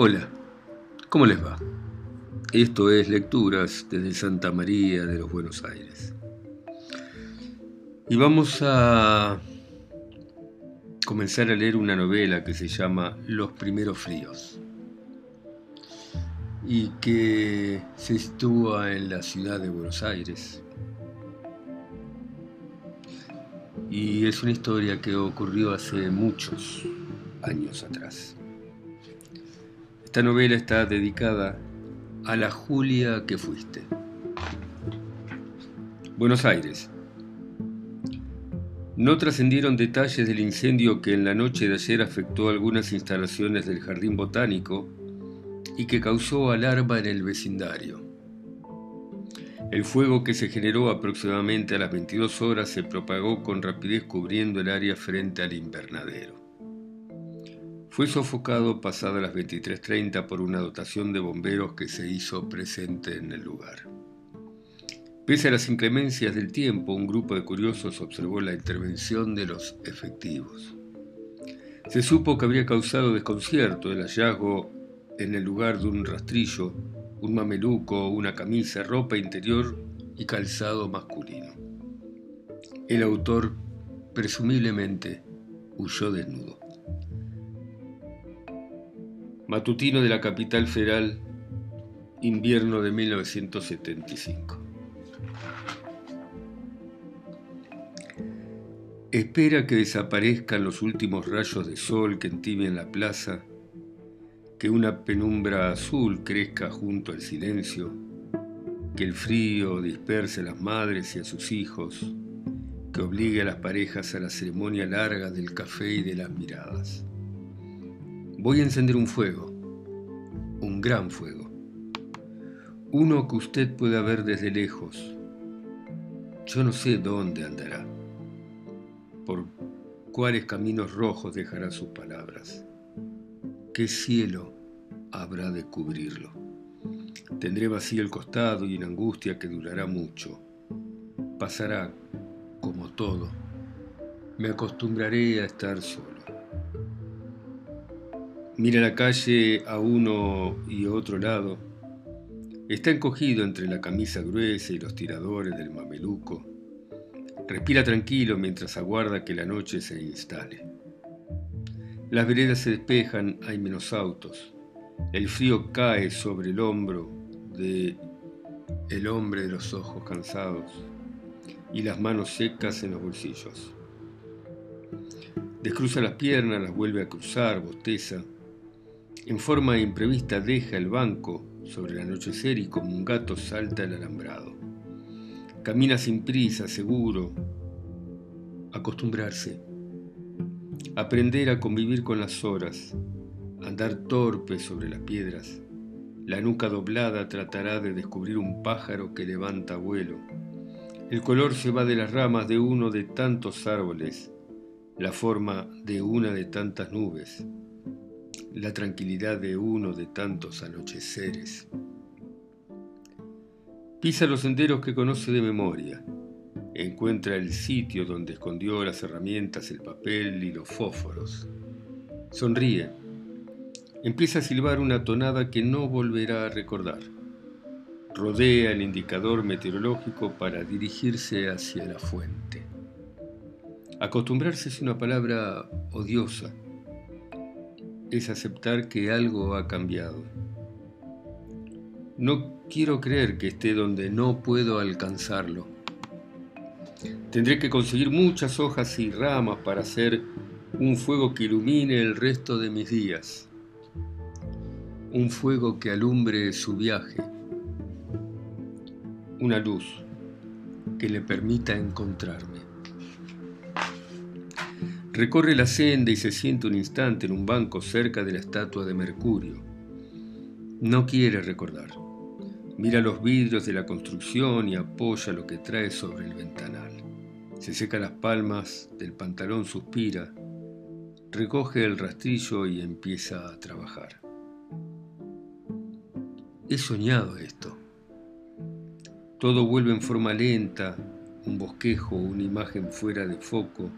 Hola, ¿cómo les va? Esto es Lecturas desde Santa María de los Buenos Aires. Y vamos a comenzar a leer una novela que se llama Los primeros fríos y que se sitúa en la ciudad de Buenos Aires. Y es una historia que ocurrió hace muchos años atrás. Esta novela está dedicada a la Julia que fuiste. Buenos Aires. No trascendieron detalles del incendio que en la noche de ayer afectó algunas instalaciones del Jardín Botánico y que causó alarma en el vecindario. El fuego que se generó aproximadamente a las 22 horas se propagó con rapidez cubriendo el área frente al invernadero. Fue sofocado pasadas las 23.30 por una dotación de bomberos que se hizo presente en el lugar. Pese a las inclemencias del tiempo, un grupo de curiosos observó la intervención de los efectivos. Se supo que habría causado desconcierto el hallazgo en el lugar de un rastrillo, un mameluco, una camisa, ropa interior y calzado masculino. El autor presumiblemente huyó desnudo matutino de la capital federal, invierno de 1975. Espera que desaparezcan los últimos rayos de sol que entibian la plaza, que una penumbra azul crezca junto al silencio, que el frío disperse a las madres y a sus hijos, que obligue a las parejas a la ceremonia larga del café y de las miradas. Voy a encender un fuego, un gran fuego, uno que usted pueda ver desde lejos. Yo no sé dónde andará, por cuáles caminos rojos dejará sus palabras, qué cielo habrá de cubrirlo. Tendré vacío el costado y en angustia que durará mucho. Pasará como todo. Me acostumbraré a estar solo. Mira la calle a uno y otro lado. Está encogido entre la camisa gruesa y los tiradores del mameluco. Respira tranquilo mientras aguarda que la noche se instale. Las veredas se despejan, hay menos autos. El frío cae sobre el hombro de el hombre de los ojos cansados y las manos secas en los bolsillos. Descruza las piernas, las vuelve a cruzar, bosteza en forma imprevista deja el banco sobre el anochecer y como un gato salta el alambrado. Camina sin prisa, seguro. Acostumbrarse. Aprender a convivir con las horas. Andar torpe sobre las piedras. La nuca doblada tratará de descubrir un pájaro que levanta vuelo. El color se va de las ramas de uno de tantos árboles, la forma de una de tantas nubes la tranquilidad de uno de tantos anocheceres. Pisa los senderos que conoce de memoria. Encuentra el sitio donde escondió las herramientas, el papel y los fósforos. Sonríe. Empieza a silbar una tonada que no volverá a recordar. Rodea el indicador meteorológico para dirigirse hacia la fuente. Acostumbrarse es una palabra odiosa es aceptar que algo ha cambiado. No quiero creer que esté donde no puedo alcanzarlo. Tendré que conseguir muchas hojas y ramas para hacer un fuego que ilumine el resto de mis días. Un fuego que alumbre su viaje. Una luz que le permita encontrarme. Recorre la senda y se siente un instante en un banco cerca de la estatua de Mercurio. No quiere recordar. Mira los vidrios de la construcción y apoya lo que trae sobre el ventanal. Se seca las palmas del pantalón, suspira, recoge el rastrillo y empieza a trabajar. He soñado esto. Todo vuelve en forma lenta, un bosquejo, una imagen fuera de foco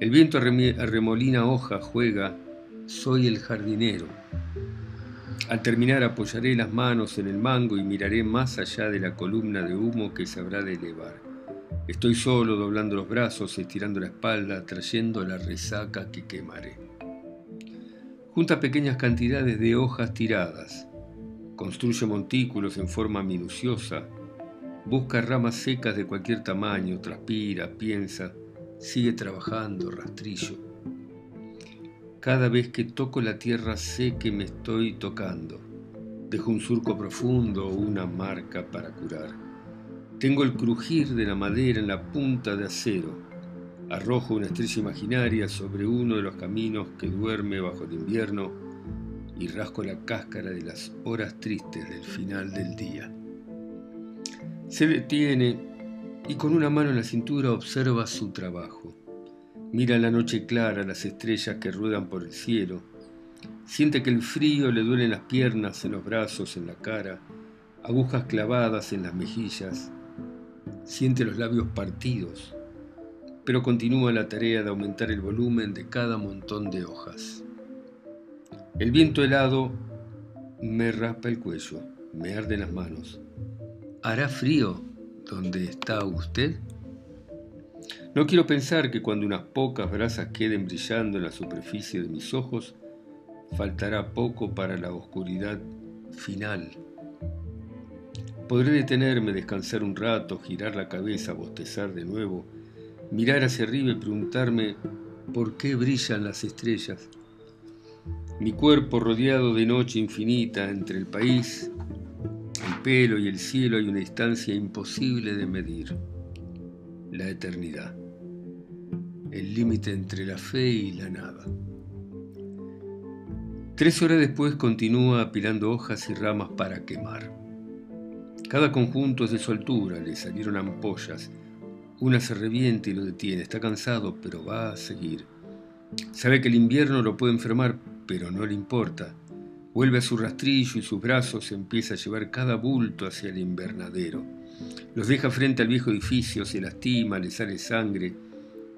el viento arremolina hoja, juega, soy el jardinero. Al terminar apoyaré las manos en el mango y miraré más allá de la columna de humo que se habrá de elevar. Estoy solo, doblando los brazos, estirando la espalda, trayendo la resaca que quemaré. Junta pequeñas cantidades de hojas tiradas. Construye montículos en forma minuciosa. Busca ramas secas de cualquier tamaño, transpira, piensa, sigue trabajando, rastrillo. Cada vez que toco la tierra sé que me estoy tocando. Dejo un surco profundo o una marca para curar. Tengo el crujir de la madera en la punta de acero. Arrojo una estrella imaginaria sobre uno de los caminos que duerme bajo el invierno y rasco la cáscara de las horas tristes del final del día. Se detiene y con una mano en la cintura observa su trabajo. Mira la noche clara, las estrellas que ruedan por el cielo. Siente que el frío le duele en las piernas, en los brazos, en la cara, agujas clavadas en las mejillas. Siente los labios partidos, pero continúa la tarea de aumentar el volumen de cada montón de hojas. El viento helado me raspa el cuello, me arde las manos. ¿Hará frío donde está usted? No quiero pensar que cuando unas pocas brasas queden brillando en la superficie de mis ojos, faltará poco para la oscuridad final. Podré detenerme, descansar un rato, girar la cabeza, bostezar de nuevo, mirar hacia arriba y preguntarme por qué brillan las estrellas. Mi cuerpo rodeado de noche infinita entre el país, pelo y el cielo hay una distancia imposible de medir, la eternidad el límite entre la fe y la nada. Tres horas después continúa apilando hojas y ramas para quemar. Cada conjunto es de su altura, le salieron ampollas. Una se revienta y lo detiene, está cansado, pero va a seguir. Sabe que el invierno lo puede enfermar, pero no le importa. Vuelve a su rastrillo y sus brazos empieza a llevar cada bulto hacia el invernadero. Los deja frente al viejo edificio, se lastima, le sale sangre,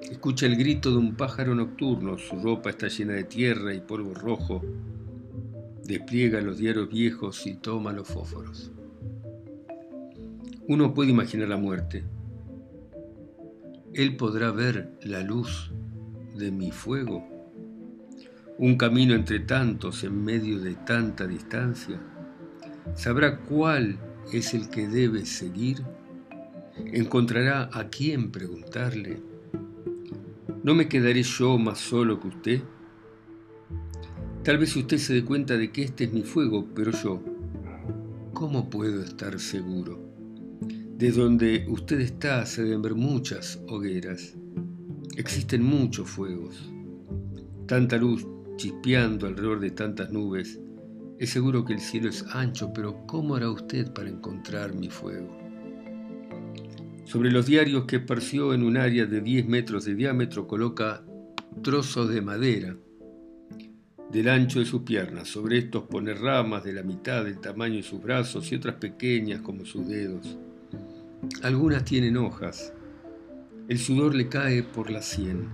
Escucha el grito de un pájaro nocturno, su ropa está llena de tierra y polvo rojo. Despliega los diarios viejos y toma los fósforos. Uno puede imaginar la muerte. Él podrá ver la luz de mi fuego. Un camino entre tantos en medio de tanta distancia. Sabrá cuál es el que debe seguir. Encontrará a quién preguntarle ¿No me quedaré yo más solo que usted? Tal vez usted se dé cuenta de que este es mi fuego, pero yo, ¿cómo puedo estar seguro? De donde usted está se deben ver muchas hogueras. Existen muchos fuegos. Tanta luz chispeando alrededor de tantas nubes. Es seguro que el cielo es ancho, pero ¿cómo hará usted para encontrar mi fuego? Sobre los diarios que esparció en un área de 10 metros de diámetro coloca trozos de madera del ancho de sus piernas. Sobre estos pone ramas de la mitad del tamaño de sus brazos y otras pequeñas como sus dedos. Algunas tienen hojas. El sudor le cae por la sien.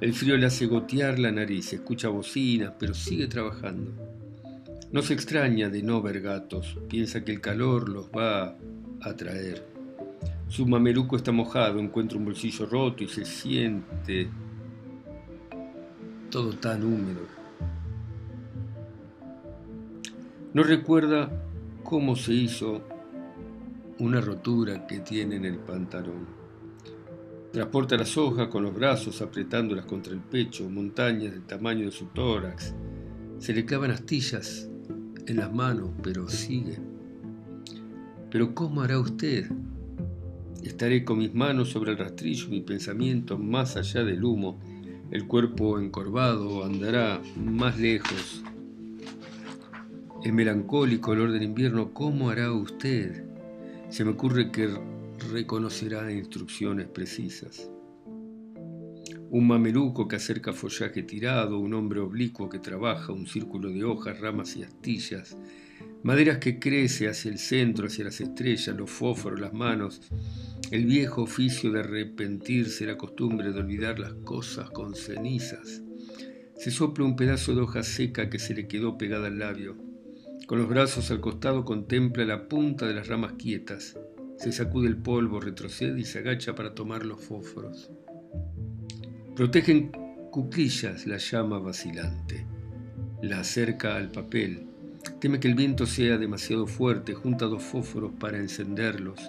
El frío le hace gotear la nariz. Escucha bocinas, pero sigue trabajando. No se extraña de no ver gatos. Piensa que el calor los va a atraer. Su mameluco está mojado, encuentra un bolsillo roto y se siente todo tan húmedo. No recuerda cómo se hizo una rotura que tiene en el pantalón. Transporta las hojas con los brazos apretándolas contra el pecho, montañas del tamaño de su tórax. Se le clavan astillas en las manos, pero sigue. Pero ¿cómo hará usted? Estaré con mis manos sobre el rastrillo, mi pensamiento más allá del humo. El cuerpo encorvado andará más lejos. El melancólico olor del invierno, ¿cómo hará usted? Se me ocurre que reconocerá instrucciones precisas. Un mameluco que acerca follaje tirado, un hombre oblicuo que trabaja, un círculo de hojas, ramas y astillas, maderas que crece hacia el centro, hacia las estrellas, los fósforos, las manos, el viejo oficio de arrepentirse, la costumbre de olvidar las cosas con cenizas. Se sopla un pedazo de hoja seca que se le quedó pegada al labio. Con los brazos al costado contempla la punta de las ramas quietas. Se sacude el polvo, retrocede y se agacha para tomar los fósforos. Protegen cuclillas la llama vacilante. La acerca al papel. Teme que el viento sea demasiado fuerte. Junta dos fósforos para encenderlos.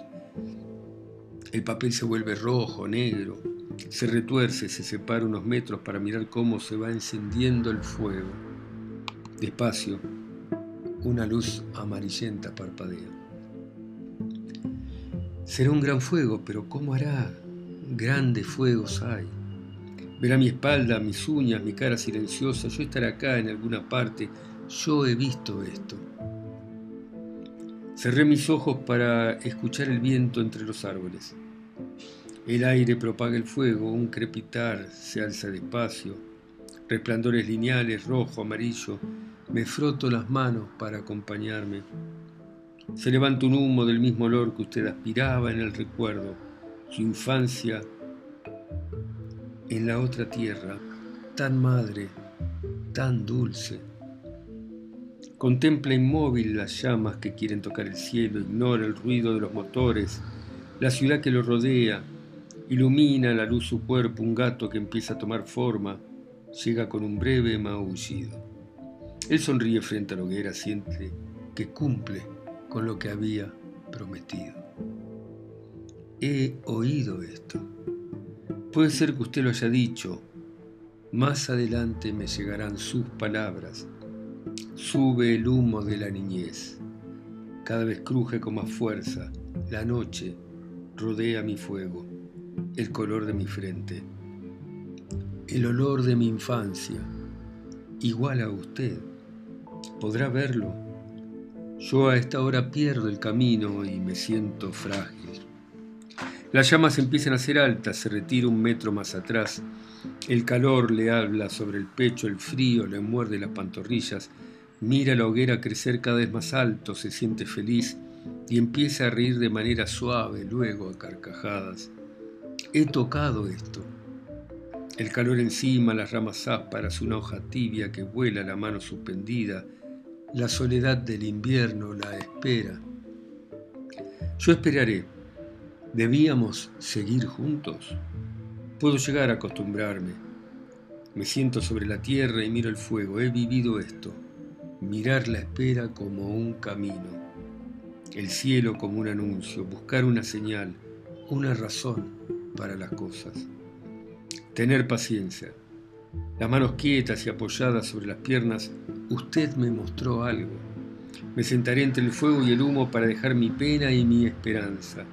El papel se vuelve rojo, negro, se retuerce, se separa unos metros para mirar cómo se va encendiendo el fuego. Despacio, una luz amarillenta parpadea. Será un gran fuego, pero ¿cómo hará? Grandes fuegos hay. Verá mi espalda, mis uñas, mi cara silenciosa. Yo estaré acá en alguna parte. Yo he visto esto. Cerré mis ojos para escuchar el viento entre los árboles. El aire propaga el fuego, un crepitar se alza despacio, resplandores lineales, rojo, amarillo, me froto las manos para acompañarme. Se levanta un humo del mismo olor que usted aspiraba en el recuerdo, su infancia en la otra tierra, tan madre, tan dulce. Contempla inmóvil las llamas que quieren tocar el cielo, ignora el ruido de los motores, la ciudad que lo rodea, Ilumina la luz su cuerpo un gato que empieza a tomar forma, llega con un breve maullido. Él sonríe frente a la hoguera, siente que cumple con lo que había prometido. He oído esto. Puede ser que usted lo haya dicho. Más adelante me llegarán sus palabras. Sube el humo de la niñez. Cada vez cruje con más fuerza. La noche rodea mi fuego el color de mi frente, el olor de mi infancia, igual a usted. Podrá verlo. Yo a esta hora pierdo el camino y me siento frágil. Las llamas empiezan a ser altas, se retira un metro más atrás. El calor le habla sobre el pecho, el frío le muerde las pantorrillas. Mira la hoguera crecer cada vez más alto, se siente feliz y empieza a reír de manera suave, luego a carcajadas. He tocado esto. El calor encima, las ramas ásparas, una hoja tibia que vuela, la mano suspendida, la soledad del invierno, la espera. Yo esperaré. ¿Debíamos seguir juntos? Puedo llegar a acostumbrarme. Me siento sobre la tierra y miro el fuego. He vivido esto. Mirar la espera como un camino. El cielo como un anuncio. Buscar una señal, una razón para las cosas. Tener paciencia. Las manos quietas y apoyadas sobre las piernas, usted me mostró algo. Me sentaré entre el fuego y el humo para dejar mi pena y mi esperanza.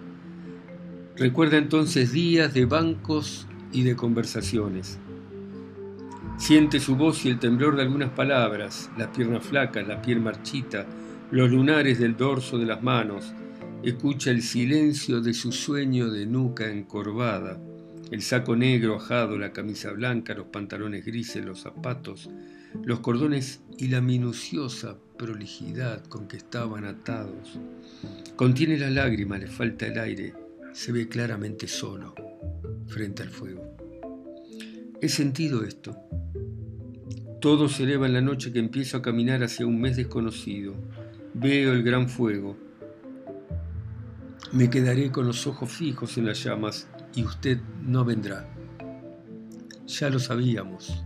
Recuerda entonces días de bancos y de conversaciones. Siente su voz y el temblor de algunas palabras, las piernas flacas, la piel marchita, los lunares del dorso de las manos, Escucha el silencio de su sueño de nuca encorvada, el saco negro ajado, la camisa blanca, los pantalones grises, los zapatos, los cordones y la minuciosa prolijidad con que estaban atados. Contiene la lágrima, le falta el aire, se ve claramente solo frente al fuego. He sentido esto. Todo se eleva en la noche que empiezo a caminar hacia un mes desconocido. Veo el gran fuego me quedaré con los ojos fijos en las llamas y usted no vendrá. Ya lo sabíamos.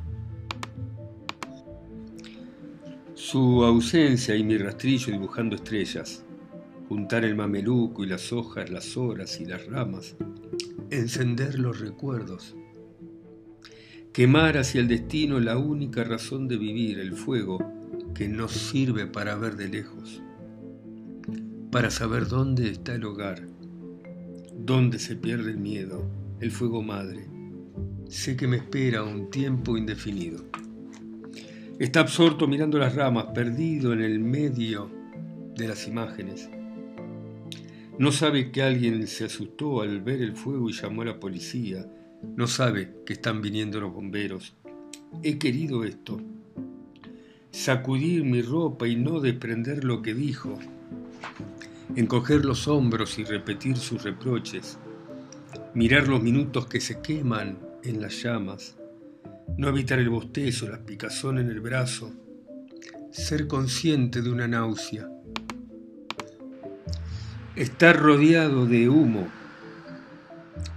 Su ausencia y mi rastrillo dibujando estrellas, juntar el mameluco y las hojas, las horas y las ramas, encender los recuerdos, quemar hacia el destino la única razón de vivir, el fuego que nos sirve para ver de lejos para saber dónde está el hogar, dónde se pierde el miedo, el fuego madre. Sé que me espera un tiempo indefinido. Está absorto mirando las ramas, perdido en el medio de las imágenes. No sabe que alguien se asustó al ver el fuego y llamó a la policía. No sabe que están viniendo los bomberos. He querido esto. Sacudir mi ropa y no desprender lo que dijo encoger los hombros y repetir sus reproches, mirar los minutos que se queman en las llamas, no evitar el bostezo, la picazón en el brazo, ser consciente de una náusea. Estar rodeado de humo.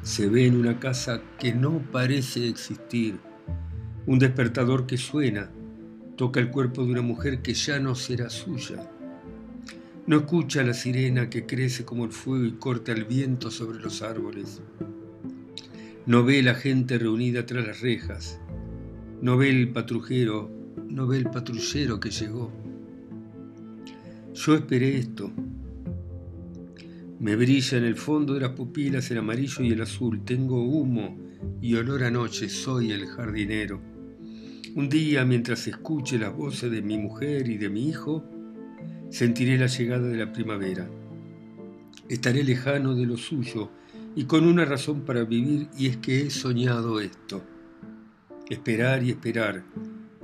Se ve en una casa que no parece existir. Un despertador que suena toca el cuerpo de una mujer que ya no será suya. No escucha la sirena que crece como el fuego y corta el viento sobre los árboles. No ve la gente reunida tras las rejas. No ve el patrullero, no ve el patrullero que llegó. Yo esperé esto. Me brilla en el fondo de las pupilas el amarillo y el azul. Tengo humo y olor a noche. Soy el jardinero. Un día, mientras escuche las voces de mi mujer y de mi hijo, sentiré la llegada de la primavera. Estaré lejano de lo suyo y con una razón para vivir y es que he soñado esto. Esperar y esperar,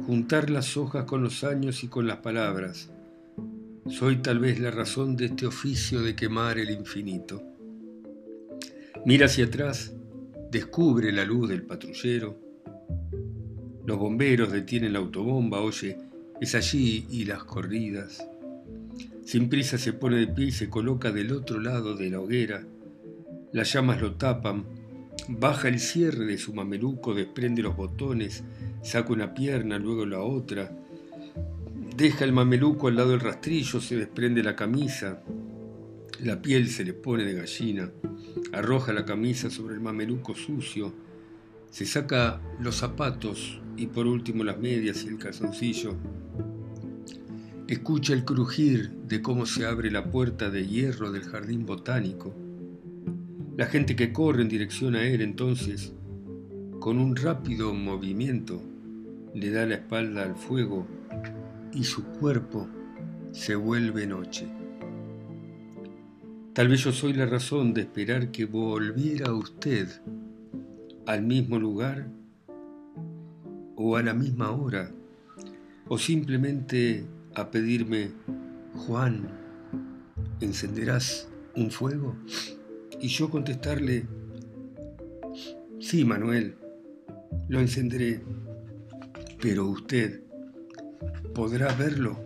juntar las hojas con los años y con las palabras. Soy tal vez la razón de este oficio de quemar el infinito. Mira hacia atrás, descubre la luz del patrullero. Los bomberos detienen la autobomba, oye, es allí y las corridas. Sin prisa se pone de pie y se coloca del otro lado de la hoguera. Las llamas lo tapan. Baja el cierre de su mameluco, desprende los botones, saca una pierna, luego la otra. Deja el mameluco al lado del rastrillo, se desprende la camisa. La piel se le pone de gallina. Arroja la camisa sobre el mameluco sucio. Se saca los zapatos y por último las medias y el calzoncillo. Escucha el crujir de cómo se abre la puerta de hierro del jardín botánico. La gente que corre en dirección a él entonces, con un rápido movimiento, le da la espalda al fuego y su cuerpo se vuelve noche. Tal vez yo soy la razón de esperar que volviera usted al mismo lugar o a la misma hora, o simplemente a pedirme, Juan, ¿encenderás un fuego? Y yo contestarle, sí, Manuel, lo encenderé, pero usted podrá verlo.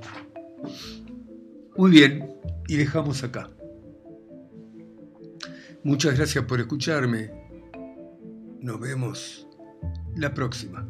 Muy bien, y dejamos acá. Muchas gracias por escucharme. Nos vemos la próxima.